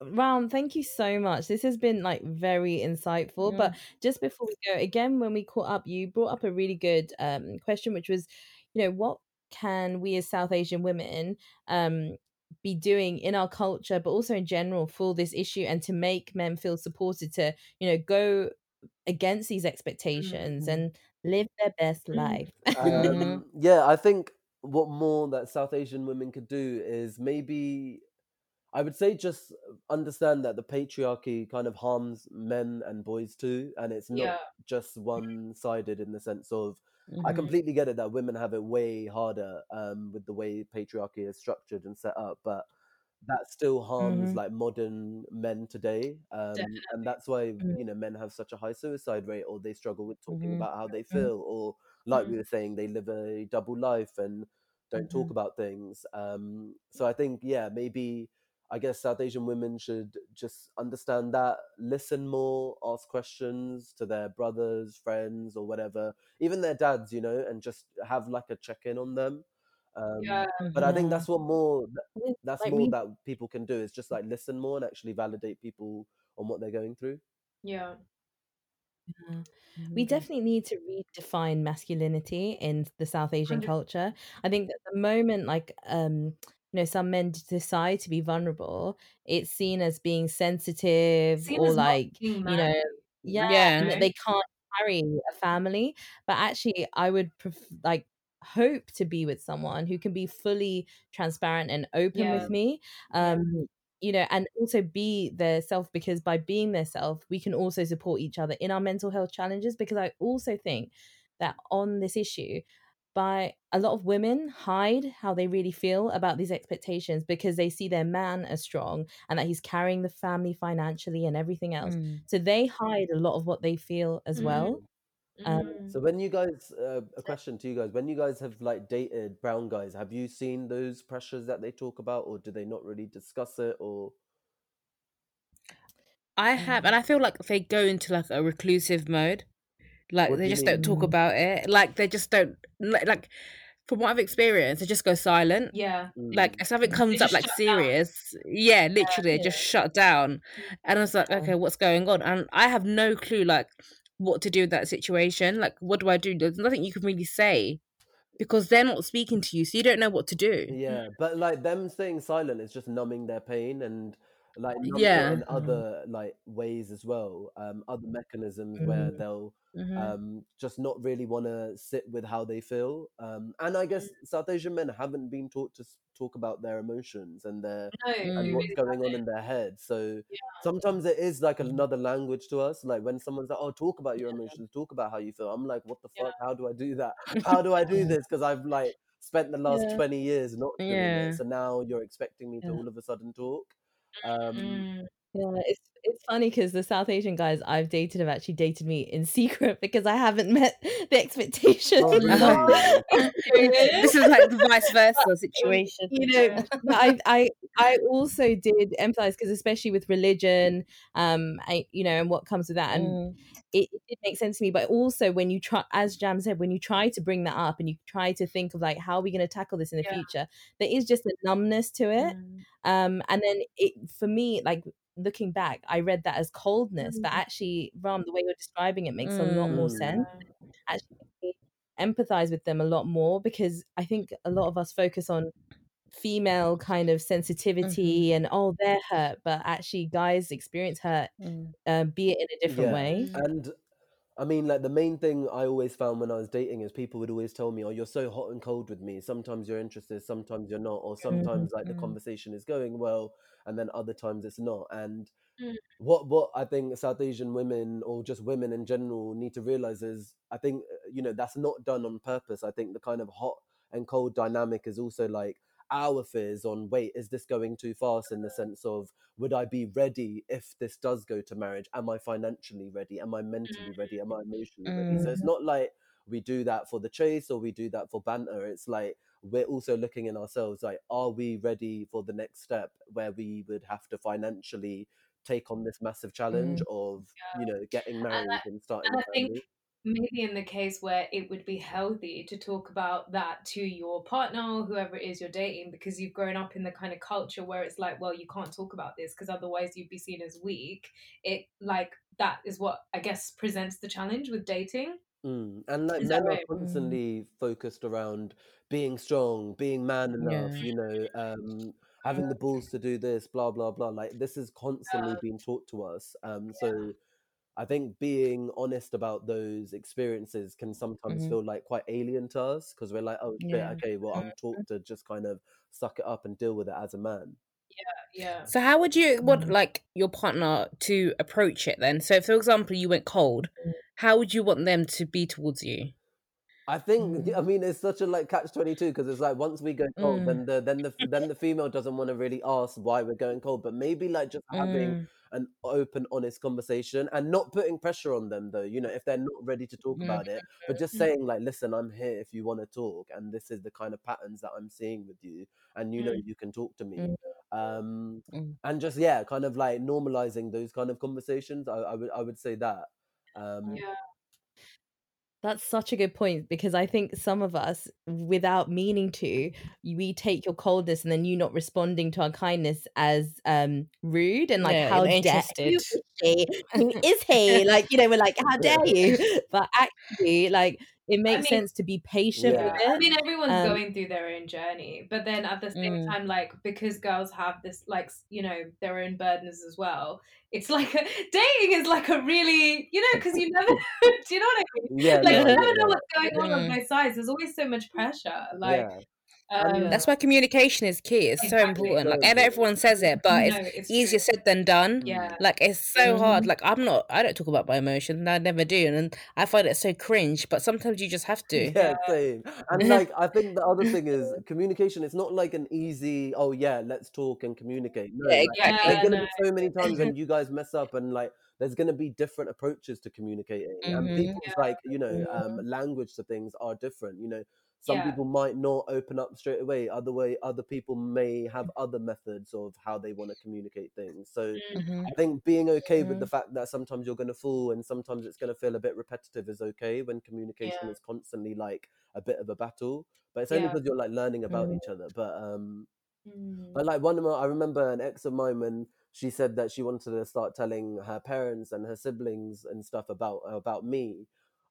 Ram, thank you so much. This has been like very insightful. Mm. But just before we go, again, when we caught up, you brought up a really good um question, which was, you know, what can we as South Asian women um be doing in our culture, but also in general for this issue and to make men feel supported to, you know, go against these expectations Mm. and live their best Mm. life. Um, yeah, I think what more that South Asian women could do is maybe I would say just understand that the patriarchy kind of harms men and boys too, and it's not Yeah. just one sided in the sense of I Mhm. completely get it that women have it way harder um, with the way patriarchy is structured and set up, but that still harms Mhm. like modern men today, um, and that's why Mm. you know men have such a high suicide rate, or they struggle with talking Mhm. about how they feel, or like we Mm. were saying, they live a double life and don't talk Mhm. about things. Um, so I think yeah, maybe I guess South Asian women should just understand that, listen more, ask questions to their brothers, friends, or whatever, even their dads, you know, and just have like a check in on them. Um, Yeah. but I think that's what more that's like more we that people can do is just like listen more and actually validate people on what they're going through. Yeah. Yeah. We definitely need to redefine masculinity in the South Asian 100. culture. I think that the moment like um you know some men decide to be vulnerable, it's seen as being sensitive Seen or like, you know, yeah, Yeah. and that they can't carry a family. But actually I would pref- like hope to be with someone who can be fully transparent and open Yeah. with me. Yeah. Um you know, and also be their self because by being their self, we can also support each other in our mental health challenges. Because I also think that on this issue, by a lot of women hide how they really feel about these expectations because they see their man as strong and that he's carrying the family financially and everything else. Mm. So they hide a lot of what they feel as well. Um, Mm. So when you guys, uh, a question to you guys, when you guys have like dated brown guys, have you seen those pressures that they talk about, or do they not really discuss it, or? I have, and I feel like they go into like a reclusive mode. Like What do they you just don't talk about it. Like they just don't li- like. From what I've experienced, they just go silent. Yeah. Like Mm. if something comes up just like shut down. serious, yeah, literally just shut down. And I was like, okay, what's going on? And I have no clue like what to do in that situation. Like, what do I do? There's nothing you can really say because they're not speaking to you, so you don't know what to do. Yeah, but like them staying silent is just numbing their pain and like Yeah. it in other like ways as well. Um, other mechanisms where they'll Mhm. um just not really want to sit with how they feel. Um, and I guess South Asian men haven't been taught to talk about their emotions and their No, Mm. and what's really going on haven't. in their head. So Yeah. sometimes it is like another language to us. Like when someone's like, "Oh, talk about your emotions, talk about how you feel." I'm like, "What the Yeah. fuck? How do I do that? How do I do this?" Because I've like spent the last Yeah. 20 years not doing Yeah. it. So now you're expecting me to Yeah. all of a sudden talk. Um, Mm. Yeah, it's it's funny because the South Asian guys I've dated have actually dated me in secret because I haven't met the expectations. oh, really? this is like the vice versa situation. you know, but I I I also did empathize because especially with religion, um, I you know, and what comes with that, and Mm. it, it did make sense to me. But also when you try, as Jam said, when you try to bring that up and you try to think of like how are we going to tackle this in the Yeah. future, there is just a numbness to it. Mm. Um, and then it for me, like looking back, I read that as coldness, but actually, Ram, the way you're describing it makes a lot more Mm. sense. Actually, empathize with them a lot more because I think a lot of us focus on female kind of sensitivity and oh they're hurt, but actually guys experience hurt, Mm. uh, be it in a different Yeah. way. And I mean, like the main thing I always found when I was dating is people would always tell me, "Oh, you're so hot and cold with me. Sometimes you're interested, sometimes you're not, or sometimes like the Mm. conversation is going well, and then other times it's not." And Mm. what what I think South Asian women or just women in general need to realize is, I think uh, you know that's not done on purpose. I think the kind of hot and cold dynamic is also like our fears on wait is this going too fast in the sense of would i be ready if this does go to marriage am i financially ready am i mentally ready am i emotionally ready so it's Mm. not like we do that for the chase or we do that for banter it's like we're also looking in ourselves like are we ready for the next step where we would have to financially take on this massive challenge mm-hmm. of you know getting married and, starting and a I think family? maybe in the case where it would be healthy to talk about that to your partner or whoever it is you're dating because you've grown up in the kind of culture where it's like well you can't talk about this because otherwise you'd be seen as weak. It like that is what i guess presents the challenge with dating Mm. And like Is that men are right? constantly focused around being strong, being man enough, Yeah. you know, um, having the balls to do this, blah blah blah. Like this is constantly being taught to us. Um, so I think being honest about those experiences can sometimes Mhm. feel like quite alien to us because we're like, oh shit, Yeah. okay, well I'm taught to just kind of suck it up and deal with it as a man. Yeah So how would you want Mm. like your partner to approach it then? So for example, you went cold, how would you want them to be towards you? I think Mm. I mean it's such a like catch twenty two because it's like once we go cold, Mm. then the then the then the female doesn't want to really ask why we're going cold, but maybe like just having Mm. an open, honest conversation and not putting pressure on them though. You know, if they're not ready to talk Mm. about it, but just saying like, listen, I'm here if you want to talk, and this is the kind of patterns that I'm seeing with you, and you know Mm. you can talk to me. Um, Mm. and just yeah, kind of like normalizing those kind of conversations. I, I would I would say that. Um, yeah That's such a good point because I think some of us, without meaning to, we take your coldness and then you not responding to our kindness as um rude and like Yeah, how dare you is he? Who is he? Like, you know, we're like, how dare you? But actually, like it makes mean- sense to be patient Yeah. with it. I mean, everyone's Um, going through their own journey, but then at the same Mm. time, like because girls have this, like you know, their own burdens as well. It's like a, dating is like a really, you know, because you never, do you know what I mean? Yeah, Like no, you I never get know that. what's going on on Mm. both sides. There's always so much pressure. Like, yeah. Um, That's why communication is key. It's so important. Like, So and everyone says it, but no, it's it's easier true. said than done. Yeah. Like it's so hard. Mhm. Like I'm not. I don't talk about my emotions. And I never do, and I find it so cringe. But sometimes you just have to. Yeah, same. And like, I think the other thing is communication. It's not like an easy, oh yeah, let's talk and communicate. No, Yeah, like, exactly. there's gonna no. be so many times when you guys mess up and like there's gonna be different approaches to communicating and Mhm. people's Yeah. like you know um language to things are different you know some Yeah. people might not open up straight away other way other people may have other methods of how they want to communicate things so Mm. Mhm. I think being okay with Mhm. the fact that sometimes you're going to fall and sometimes it's going to feel a bit repetitive is okay when communication Yeah. is constantly like a bit of a battle. But it's only Yeah. because you're like learning about Mm. each other. But um, Mm. but like one of my, I remember an ex of mine when she said that she wanted to start telling her parents and her siblings and stuff about about me.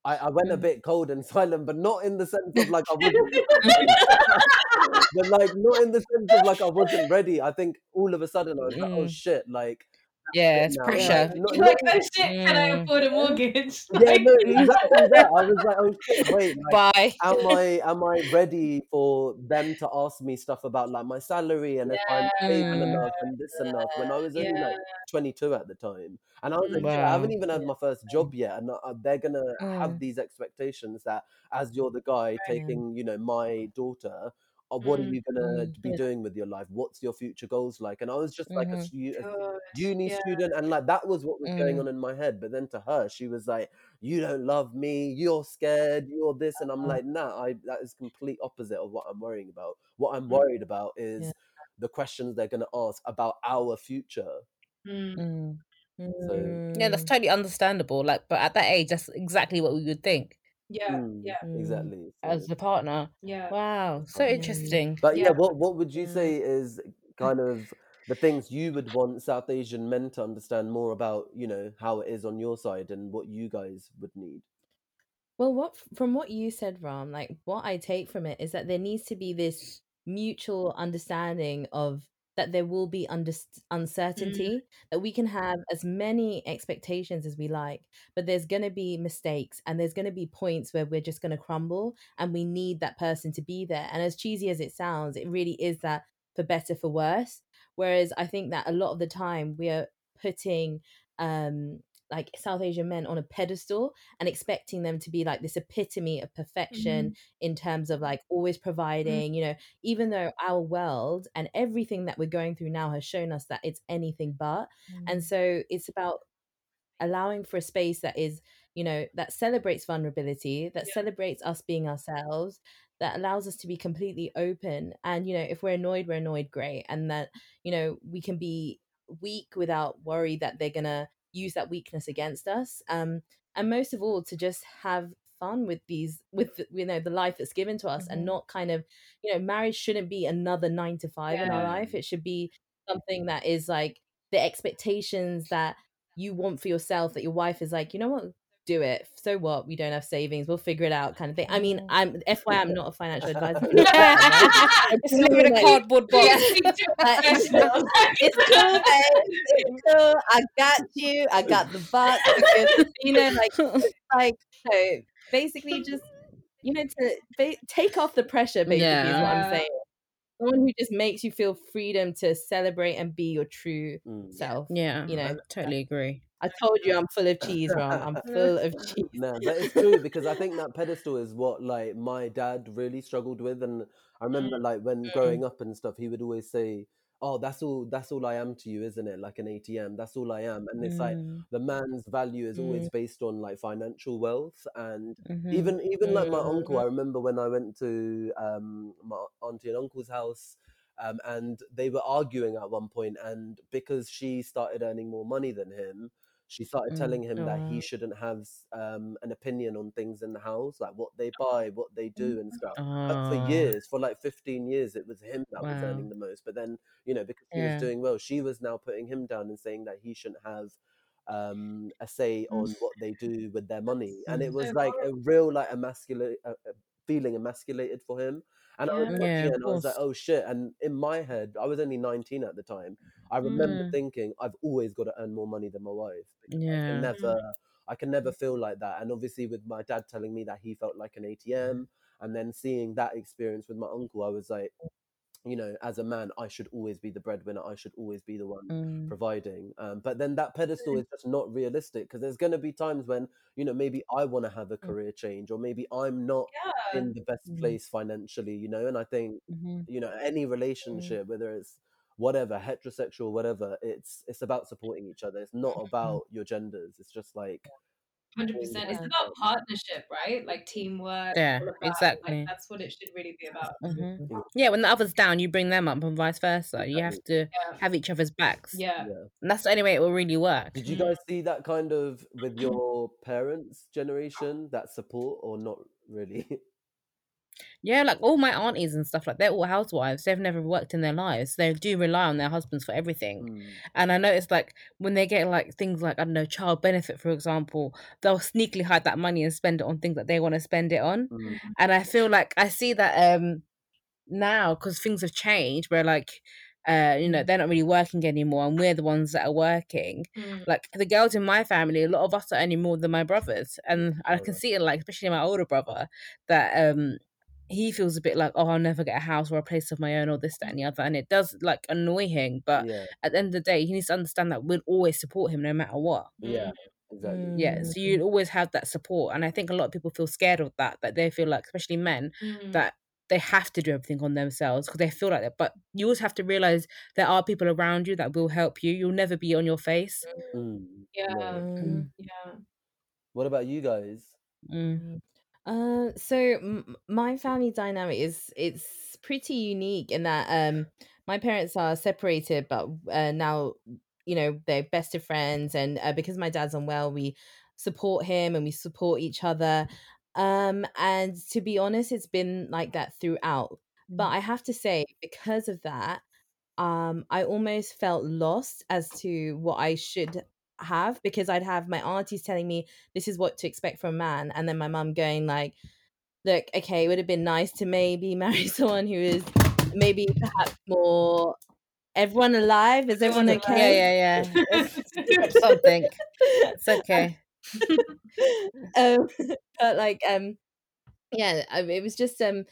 I, I went a Mm. bit cold and silent, but not in the sense of like I wasn't, but like not in the sense of like I wasn't ready. I think all of a sudden I was like, oh Mm. shit, like Yeah, it's now, pressure. like, not, You're like, oh shit, can I Mm. afford a mortgage? yeah, Like, no, exactly that. I was like, oh shit, wait, like, Bye. am I am I ready for them to ask me stuff about like my salary and if I'm stable Mm. enough and this enough when I was only yeah. like 22 at the time and I was like, shit, I haven't even had my first job yet and uh, they're gonna have Mm. these expectations that as you're the guy taking you know my daughter. What are Mm. you gonna Mm. be Yeah. doing with your life? What's your future goals like? And I was just like a, Mhm. stu- a uni yeah. student and like that was what was going Mm. on in my head but then to her she was like you don't love me you're scared you're this and i'm Uh. like nah i that is complete opposite of what i'm worrying about what i'm Mm. worried about is Yeah. the questions they're going to ask about our future Mm. Mm. so Yeah, that's Mm. totally understandable. Like, but at that age, that's exactly what we would think Yeah, mm, yeah, Mm. exactly as the partner. yeah. Wow, so um, interesting. but yeah Yeah. what what would you Mm. say is kind of the things you would want south asian men to understand more about you know how it is on your side and what you guys would need Well, what from what you said, Ram, like what I take from it is that there needs to be this mutual understanding of that there will be under- Mm. uncertainty, that we can have as many expectations as we like, but there's going to be mistakes and there's going to be points where we're just going to crumble and we need that person to be there. And as cheesy as it sounds, it really is that for better, for worse. Whereas I think that a lot of the time we are putting um like South Asian men on a pedestal and expecting them to be like this epitome of perfection Mm-hmm. in terms of like always providing, you know, even though our world and everything that we're going through now has shown us that it's anything but. Mm. And so it's about allowing for a space that is, you know, that celebrates vulnerability, that Yeah. celebrates us being ourselves, that allows us to be completely open. And, you know, if we're annoyed, we're annoyed, great. And that, you know, we can be weak without worry that they're going to use that weakness against us. Um, and most of all, to just have fun with these, with, the- you know, the life that's given to us Mhm. and not kind of, you know, marriage shouldn't be another nine to five in our life. It should be something that is like the expectations that you want for yourself that your wife is like, you know what, do it. So what? We don't have savings. We'll figure it out, kind of thing. I mean, Mm. I'm FYI, I'm not a financial advisor. It's living in a cardboard box. Yeah, speak to a But, you know, professional. it's cool, babe. It's cool. I got you. I got the box. Because, you know, like, like so basically, just you know, to ba- take off the pressure. Basically, is what I'm saying. Someone who just makes you feel freedom to celebrate and be your true Mm. self. Yeah, You know, I totally agree. I told you I'm full of cheese, Ram. I'm full of cheese. No, but it's true because I think that pedestal is what like my dad really struggled with, and I remember like when growing up and stuff, he would always say, "Oh, that's all. That's all I am to you, isn't it? Like an ATM. That's all I am." And it's like Mm, the man's value is always based on like financial wealth, and mhm. even even like my Mm. uncle. I remember when I went to um my auntie and uncle's house. Um, and they were arguing at one point, and because she started earning more money than him, she started Mm. telling him that he shouldn't have um, an opinion on things in the house, like what they buy, what they do, and stuff. But for Ah, years, for like 15 years, it was him that was earning the most. But then, you know, because he Yeah. was doing well, she was now putting him down and saying that he shouldn't have um, a say on what they do with their money. And it Mm. was like a real, like, emasculate, uh, uh, feeling emasculated for him. And I was Yeah. watching Yeah, it of and I was like, oh shit. And in my head, I was only 19 at the time. I remember Mm. thinking, I've always got to earn more money than my wife. because I can never, I can never feel like that. And obviously, with my dad telling me that he felt like an ATM, and then seeing that experience with my uncle, I was like, you know, as a man, I should always be the breadwinner. I should always be the one Mm. providing. Um, but then that pedestal is just not realistic because there's going to be times when, you know, maybe I want to have a career change or maybe I'm not Yeah. in the best Mm. place financially, you know. And I think, Mhm. you know, any relationship, whether it's whatever, heterosexual, whatever, it's it's about supporting each other. It's not about your genders. It's just like Hundred all percent. It's about partnership, right? Like teamwork, Yeah, all of that. exactly. Like that's what it should really be about. Mhm. Mm. Yeah, when the other's down, you bring them up, and vice versa. You have to Yeah. have each other's backs, Yeah. yeah. and that's the only way it will really work. Did you Mm. guys see that kind of with your parents' generation, that support, or not really? Yeah, like all my aunties and stuff, like they're all housewives. They've never worked in their lives. They do rely on their husbands for everything. Mm. And I noticed like when they get like things like I don't know child benefit, for example, they'll sneakily hide that money and spend it on things that they want to spend it on. Mm. And I feel like I see that um now because things have changed, where like uh you know they're not really working anymore, and we're the ones that are working. Mm. Like the girls in my family, a lot of us are earning more than my brothers, and I can see it like especially my older brother that um he feels a bit like oh I'll never get a house or a place of my own or this that and the other, and it does like annoy him. But Yeah, at the end of the day, he needs to understand that we'll always support him no matter what. yeah, Mm. exactly. Yeah, so you always have that support, and I think a lot of people feel scared of that. That they feel like, especially men, Mm. that they have to do everything on themselves because they feel like that. But you always have to realize there are people around you that will help you. You'll never be on your face. Mm. Yeah. No. Mm. Yeah. What about you guys? Mm. Uh, so m- my family dynamic is it's pretty unique in that um my parents are separated, but uh, now you know they're best of friends, and uh, because my dad's unwell, we support him and we support each other. Um, and to be honest, it's been like that throughout. But I have to say, because of that, um, I almost felt lost as to what I should have because I'd have my aunties telling me this is what to expect from a man, and then my mum going like, "Look, okay, it would have been nice to maybe marry someone who is maybe perhaps more everyone alive. Is everyone okay?" Yeah, yeah, yeah. Something. It's okay. um, but like, um, yeah, it was just um,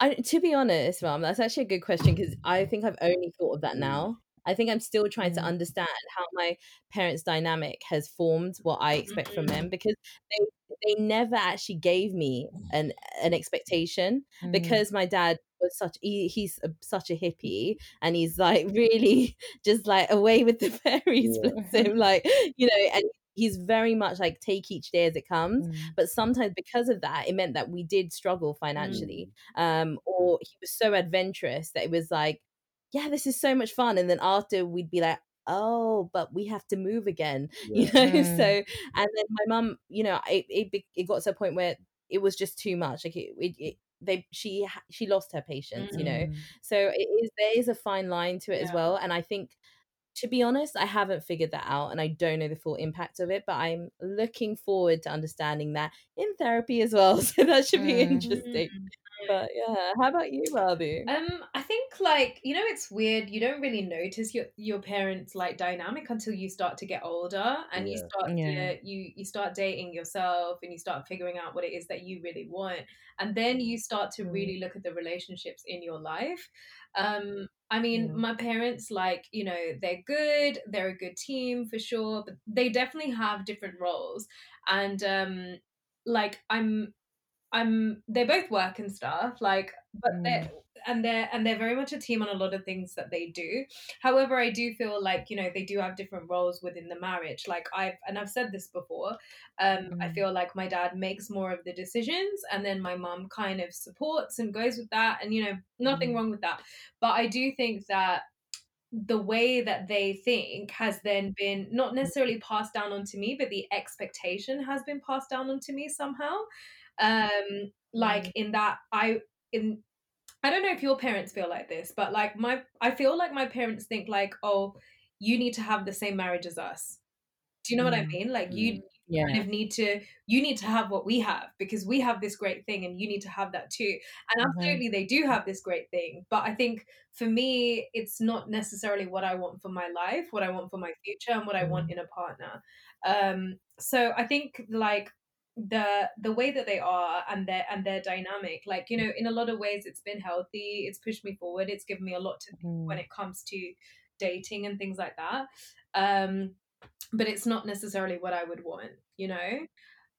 I to be honest, mom, that's actually a good question because I think I've only thought of that Mm. now. I think I'm still trying to Mm. understand how my parents' dynamic has formed what I expect from them Mm. because they they never actually gave me an an expectation Mm. because my dad was such he, he's a, such a hippie and he's like really just like away with the fairies Yeah. bless him like you know and he's very much like take each day as it comes Mm. but sometimes because of that it meant that we did struggle financially Mm. um or he was so adventurous that it was like yeah this is so much fun and then after we'd be like oh but we have to move again you know Mm. so and then my mum you know it, it it got to a point where it was just too much like it, it, it they she she lost her patience you know Mm. so it is there is a fine line to it as well and i think to be honest i haven't figured that out and i don't know the full impact of it but i'm looking forward to understanding that in therapy as well so that should be Mm. interesting Mm. But yeah how about you barbie Um, I think like you know it's weird. You don't really notice your your parents like dynamic until you start to get older and you start Yeah. to you you start dating yourself and you start figuring out what it is that you really want, and then you start to Mm. really look at the relationships in your life. Um, I mean, Yeah. my parents like you know they're good. They're a good team for sure, but they definitely have different roles, and um, like I'm I'm they both work and stuff like but they're and they're and they're very much a team on a lot of things that they do however i do feel like you know they do have different roles within the marriage like i've and i've said this before um i Mm. feel like my dad makes more of the decisions and then my mom kind of supports and goes with that and you know nothing Mm. wrong with that but i do think that the way that they think has then been not Mm. necessarily passed down onto me, but the expectation has been passed down onto me somehow. Um, like Mm. in that I in I don't know if your parents feel like this, but like my I feel like my parents think like, oh, you need to have the same marriage as us. Do you know what I Mm. mean? Like you Mm. you kind of need to you need to have what we have because we have this great thing and you need to have that too. And Mhm. absolutely they do have this great thing. But I think for me it's not necessarily what I want for my life, what I want for my future and what I want Mm. in a partner. Um so I think like the the way that they are and their and their dynamic like you know in a lot of ways it's been healthy it's pushed me forward it's given me a lot to think when Mm. it comes to dating and things like that um but it's not necessarily what I would want, you know?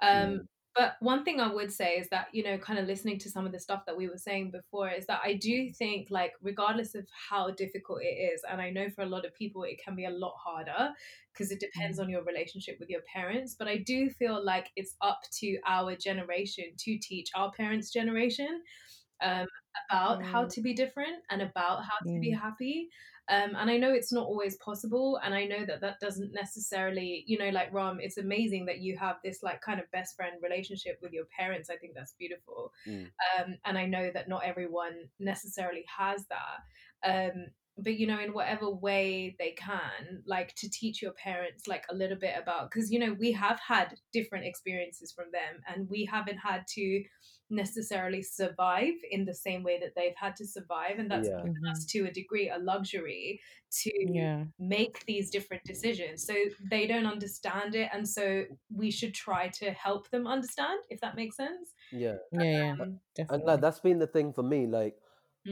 Um, Mm. But one thing I would say is that, you know, kind of listening to some of the stuff that we were saying before, is that I do think, like, regardless of how difficult it is, and I know for a lot of people it can be a lot harder because it depends Mm. on your relationship with your parents, but I do feel like it's up to our generation to teach our parents' generation um, about how Mm. to be different and about how to be happy. Um, and I know it's not always possible, and I know that that doesn't necessarily, you know, like Ram, it's amazing that you have this like kind of best friend relationship with your parents. I think that's beautiful, Mm. um, and I know that not everyone necessarily has that. Um, but you know, in whatever way they can, like to teach your parents like a little bit about, because you know we have had different experiences from them, and we haven't had to necessarily survive in the same way that they've had to survive and that's Yeah. given us Mhm. to a degree a luxury to Yeah. make these different decisions so they don't understand it and so we should try to help them understand if that makes sense Yeah. Yeah. Yeah. um, And Definitely. like that's been the thing for me. Like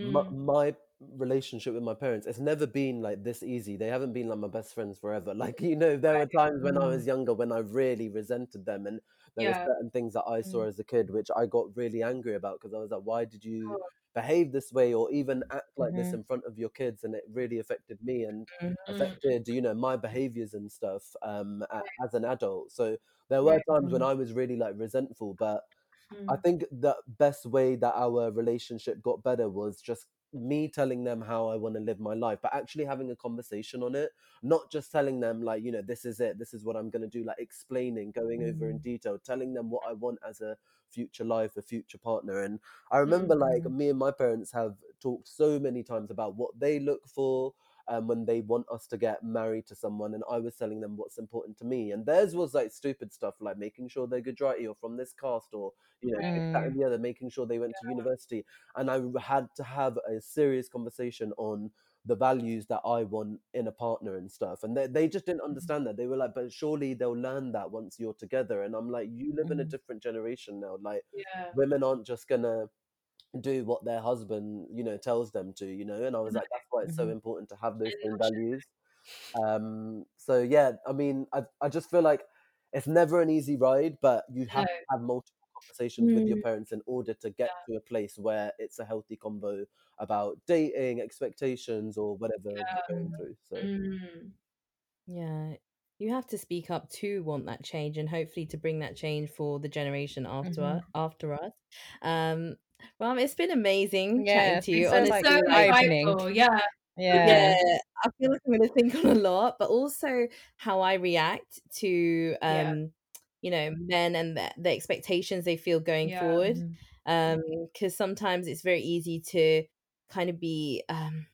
my, mm, my relationship with my parents, it's never been like this easy. They haven't been like my best friends forever. Like you know, there were times when I Mm. was younger when I really resented them, and there were certain things that I saw Mm. as a kid which I got really angry about because I was like, why did you Oh, behave this way or even act like this Mhm. in front of your kids? And it really affected me and Mm. mm, affected you know my behaviors and stuff um a- as an adult. So there were times when Mhm. I was really like resentful, but I mm, think the best way that our relationship got better was just me telling them how I want to live my life, but actually having a conversation on it, not just telling them like, you know, this is it, this is what I'm going to do, like explaining, going over in Mm. detail, telling them what I want as a future life, a future partner. And I remember like Mm. me and my parents have talked so many times about what they look for um, when they want us to get married to someone, and I was telling them what's important to me, and theirs was like stupid stuff like making sure they're Gujarati or from this caste or you know this, that, Mm. and the other, making sure they went to university, and I had to have a serious conversation on the values that I want in a partner and stuff, and they they just didn't Mm. understand that. They were like, "But surely they'll learn that once you're together," and I'm like, "You live in a Mm. different generation now. Like yeah women aren't just gonna." Do what their husband you know tells them to you know and i was like that's why it's so Mhm. important to have those and same values um so yeah i mean i i just feel like it's never an easy ride but you no have to have multiple conversations with your Mm. parents in order to get yeah to a place where it's a healthy convo about dating expectations or whatever yeah you're going Mm. through so mm, Yeah. You have to speak up to want that change and hopefully to bring that change for the generation after Mhm. after us. Um, Ram, it's been amazing Yeah, chatting to you. so Honestly, so like eye-opening. yeah yeah, Yeah. I feel like I'm gonna think on a lot, but also how I react to yeah um, you know, men and the, the expectations they feel going yeah forward. Mhm. Um, because sometimes it's very easy to kind of be um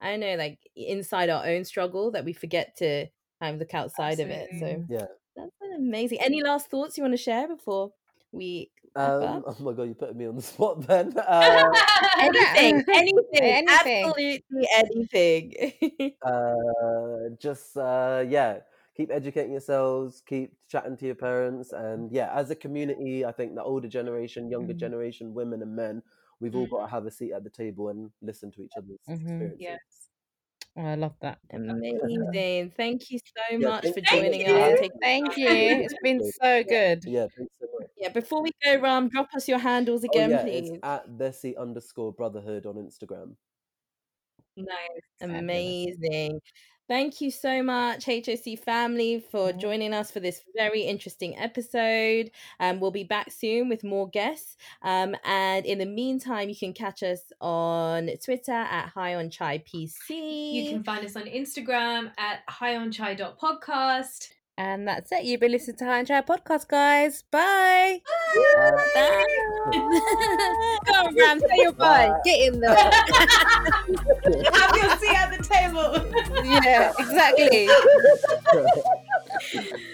I don't know, like inside our own struggle that we forget to kind of look outside of it. So yeah that's been amazing. Any last thoughts you want to share before we wrap um oh my god you put me on the spot then uh Anything, anything, Anything. absolutely anything. uh just uh yeah keep educating yourselves keep chatting to your parents and yeah as a community i think the older generation younger Mm. generation women and men we've all got to have a seat at the table and listen to each other's Mhm. experiences yes Oh, I love that. Amazing. Thank you so yeah much for thank thank joining you us for and you having taking me Thank you. It's been so good. yeah thanks so much Yeah, before we go, Ram, drop us your handles oh again, yeah it's please. at desi underscore brotherhood on instagram nice Fabulous. Amazing. Thank you so much, HOC family, for joining us for this very interesting episode. Um, we'll be back soon with more guests. Um, and in the meantime, you can catch us on Twitter at High on Chai PC. You can find us on Instagram at highonchai.podcast. And that's it. You've been listening to High on Chai podcast, guys. Bye. Bye. Go on, Ram. Say your bye. Bye. Get in there. Have your seat at the table. yeah, exactly.